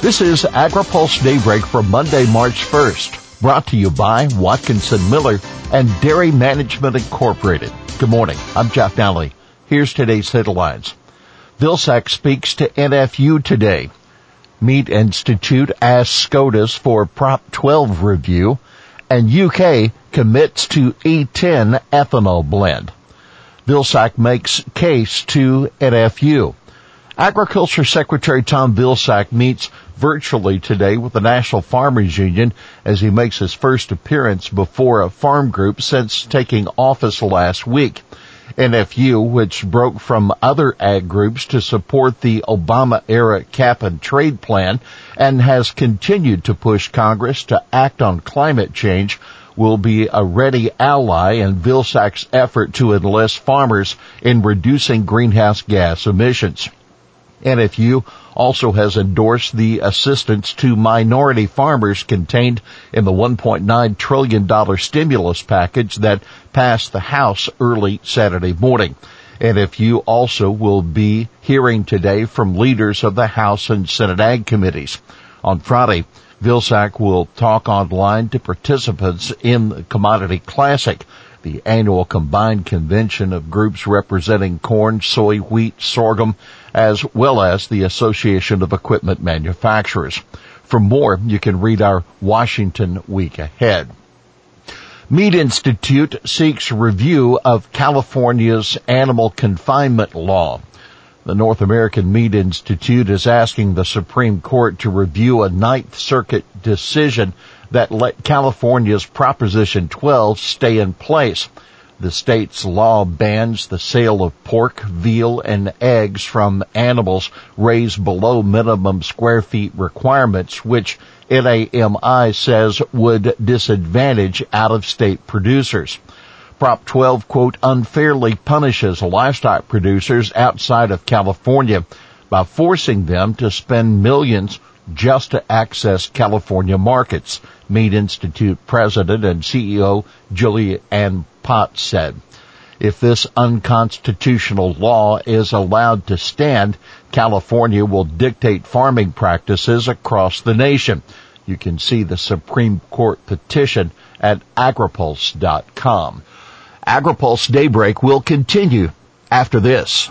This is AgriPulse Daybreak for Monday, March 1st, brought to you by Watkinson Miller and Dairy Management Incorporated. Good morning. I'm Jeff Nalley. Here's today's headlines. Vilsack speaks to NFU today. Meat Institute asks SCOTUS for Prop 12 review and UK commits to E10 ethanol blend. Vilsack makes case to NFU. Agriculture Secretary Tom Vilsack meets virtually today with the National Farmers Union as he makes his first appearance before a farm group since taking office last week. NFU, which broke from other ag groups to support the Obama era cap and trade plan and has continued to push Congress to act on climate change, will be a ready ally in Vilsack's effort to enlist farmers in reducing greenhouse gas emissions. NFU also has endorsed the assistance to minority farmers contained in the $1.9 trillion stimulus package that passed the House early Saturday morning. NFU also will be hearing today from leaders of the House and Senate Ag committees. On Friday, Vilsack will talk online to participants in the Commodity Classic, the annual combined convention of groups representing corn, soy, wheat, sorghum, as well as the Association of Equipment Manufacturers. For more, you can read our Washington Week Ahead. Meat Institute seeks review of California's animal confinement law. The North American Meat Institute is asking the Supreme Court to review a Ninth Circuit decision that let California's Proposition 12 stay in place. The state's law bans the sale of pork, veal, and eggs from animals raised below minimum square feet requirements, which NAMI says would disadvantage out-of-state producers. Prop 12, quote, unfairly punishes livestock producers outside of California by forcing them to spend millions just to access California markets, Meat Institute President and CEO Julie Ann Potts said. If this unconstitutional law is allowed to stand, California will dictate farming practices across the nation. You can see the Supreme Court petition at agripulse.com. AgriPulse Daybreak will continue after this.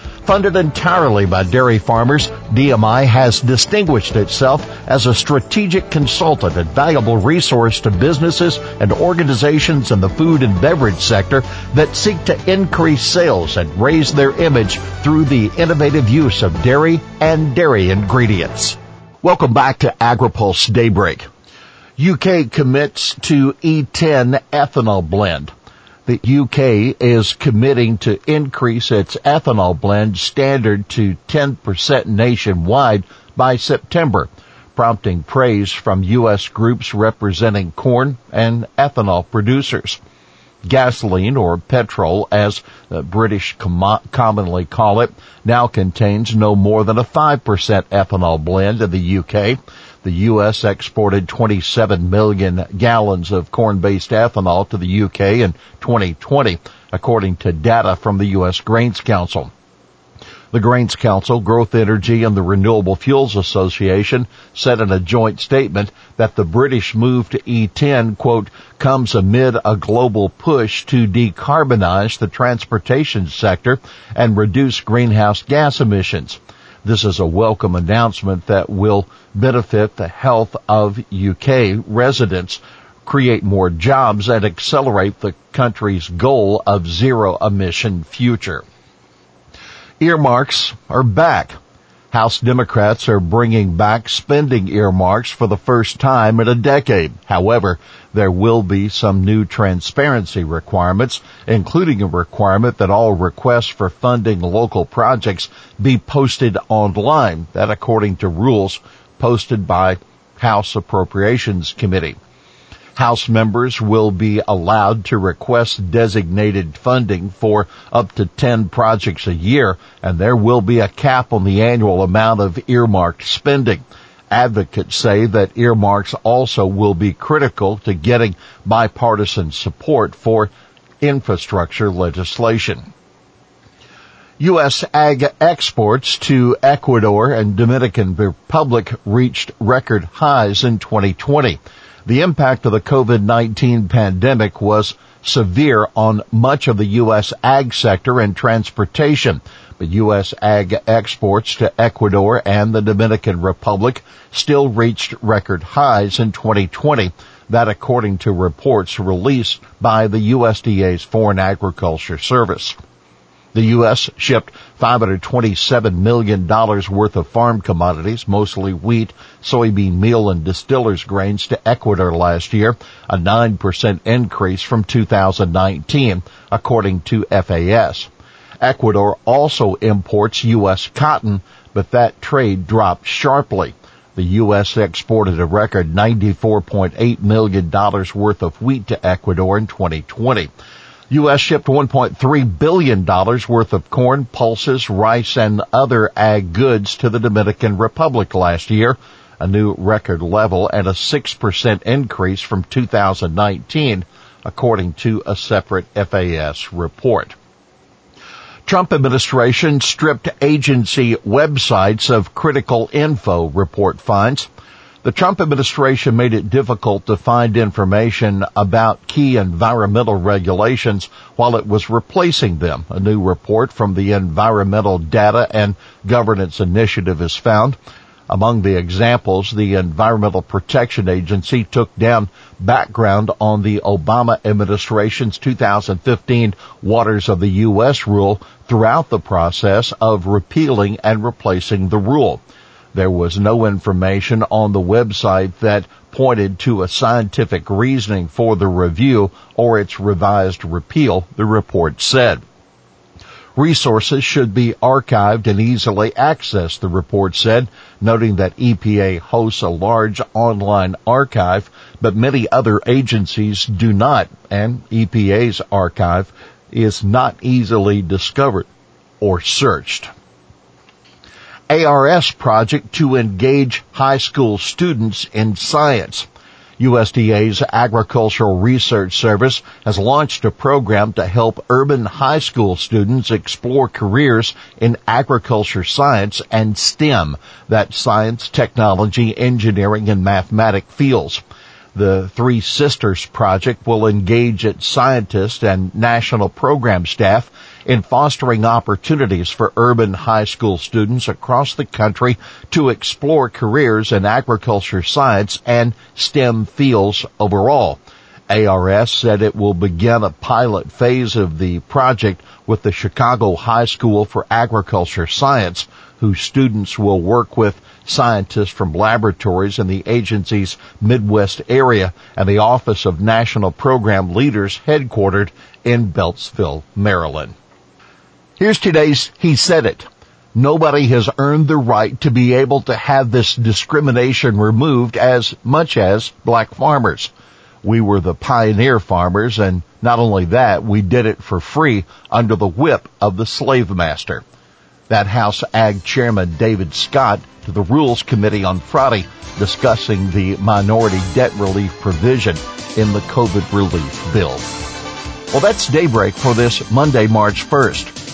Funded entirely by dairy farmers, DMI has distinguished itself as a strategic consultant and valuable resource to businesses and organizations in the food and beverage sector that seek to increase sales and raise their image through the innovative use of dairy and dairy ingredients. Welcome back to AgriPulse Daybreak. UK commits to E10 ethanol blend the UK is committing to increase its ethanol blend standard to 10% nationwide by September, prompting praise from U.S. groups representing corn and ethanol producers. Gasoline or petrol, as the British com- commonly call it, now contains no more than a 5% ethanol blend in the UK the U.S. exported 27 million gallons of corn-based ethanol to the UK in 2020, according to data from the U.S. Grains Council. The Grains Council, Growth Energy, and the Renewable Fuels Association said in a joint statement that the British move to E10, quote, comes amid a global push to decarbonize the transportation sector and reduce greenhouse gas emissions. This is a welcome announcement that will benefit the health of UK residents, create more jobs, and accelerate the country's goal of zero emission future. Earmarks are back. House Democrats are bringing back spending earmarks for the first time in a decade. However, there will be some new transparency requirements, including a requirement that all requests for funding local projects be posted online. That according to rules posted by House Appropriations Committee. House members will be allowed to request designated funding for up to 10 projects a year, and there will be a cap on the annual amount of earmarked spending. Advocates say that earmarks also will be critical to getting bipartisan support for infrastructure legislation. U.S. ag exports to Ecuador and Dominican Republic reached record highs in 2020. The impact of the COVID-19 pandemic was severe on much of the U.S. ag sector and transportation, but U.S. ag exports to Ecuador and the Dominican Republic still reached record highs in 2020. That according to reports released by the USDA's Foreign Agriculture Service. The U.S. shipped $527 million worth of farm commodities, mostly wheat, soybean meal, and distillers grains to Ecuador last year, a 9% increase from 2019, according to FAS. Ecuador also imports U.S. cotton, but that trade dropped sharply. The U.S. exported a record $94.8 million worth of wheat to Ecuador in 2020. U.S. shipped $1.3 billion worth of corn, pulses, rice, and other ag goods to the Dominican Republic last year, a new record level and a 6% increase from 2019, according to a separate FAS report. Trump administration stripped agency websites of critical info, report finds. The Trump administration made it difficult to find information about key environmental regulations while it was replacing them. A new report from the Environmental Data and Governance Initiative is found. Among the examples, the Environmental Protection Agency took down background on the Obama administration's 2015 Waters of the U.S. rule throughout the process of repealing and replacing the rule. There was no information on the website that pointed to a scientific reasoning for the review or its revised repeal, the report said. Resources should be archived and easily accessed, the report said, noting that EPA hosts a large online archive, but many other agencies do not, and EPA's archive is not easily discovered or searched. ARS project to engage high school students in science. USDA's Agricultural Research Service has launched a program to help urban high school students explore careers in agriculture science and STEM, that science, technology, engineering, and mathematics fields. The Three Sisters Project will engage its scientists and national program staff in fostering opportunities for urban high school students across the country to explore careers in agriculture science and STEM fields overall. ARS said it will begin a pilot phase of the project with the Chicago High School for Agriculture Science, whose students will work with scientists from laboratories in the agency's Midwest area and the Office of National Program Leaders headquartered in Beltsville, Maryland. Here's today's He Said It. Nobody has earned the right to be able to have this discrimination removed as much as black farmers. We were the pioneer farmers and not only that, we did it for free under the whip of the slave master. That House Ag Chairman David Scott to the Rules Committee on Friday discussing the minority debt relief provision in the COVID relief bill. Well, that's daybreak for this Monday, March 1st.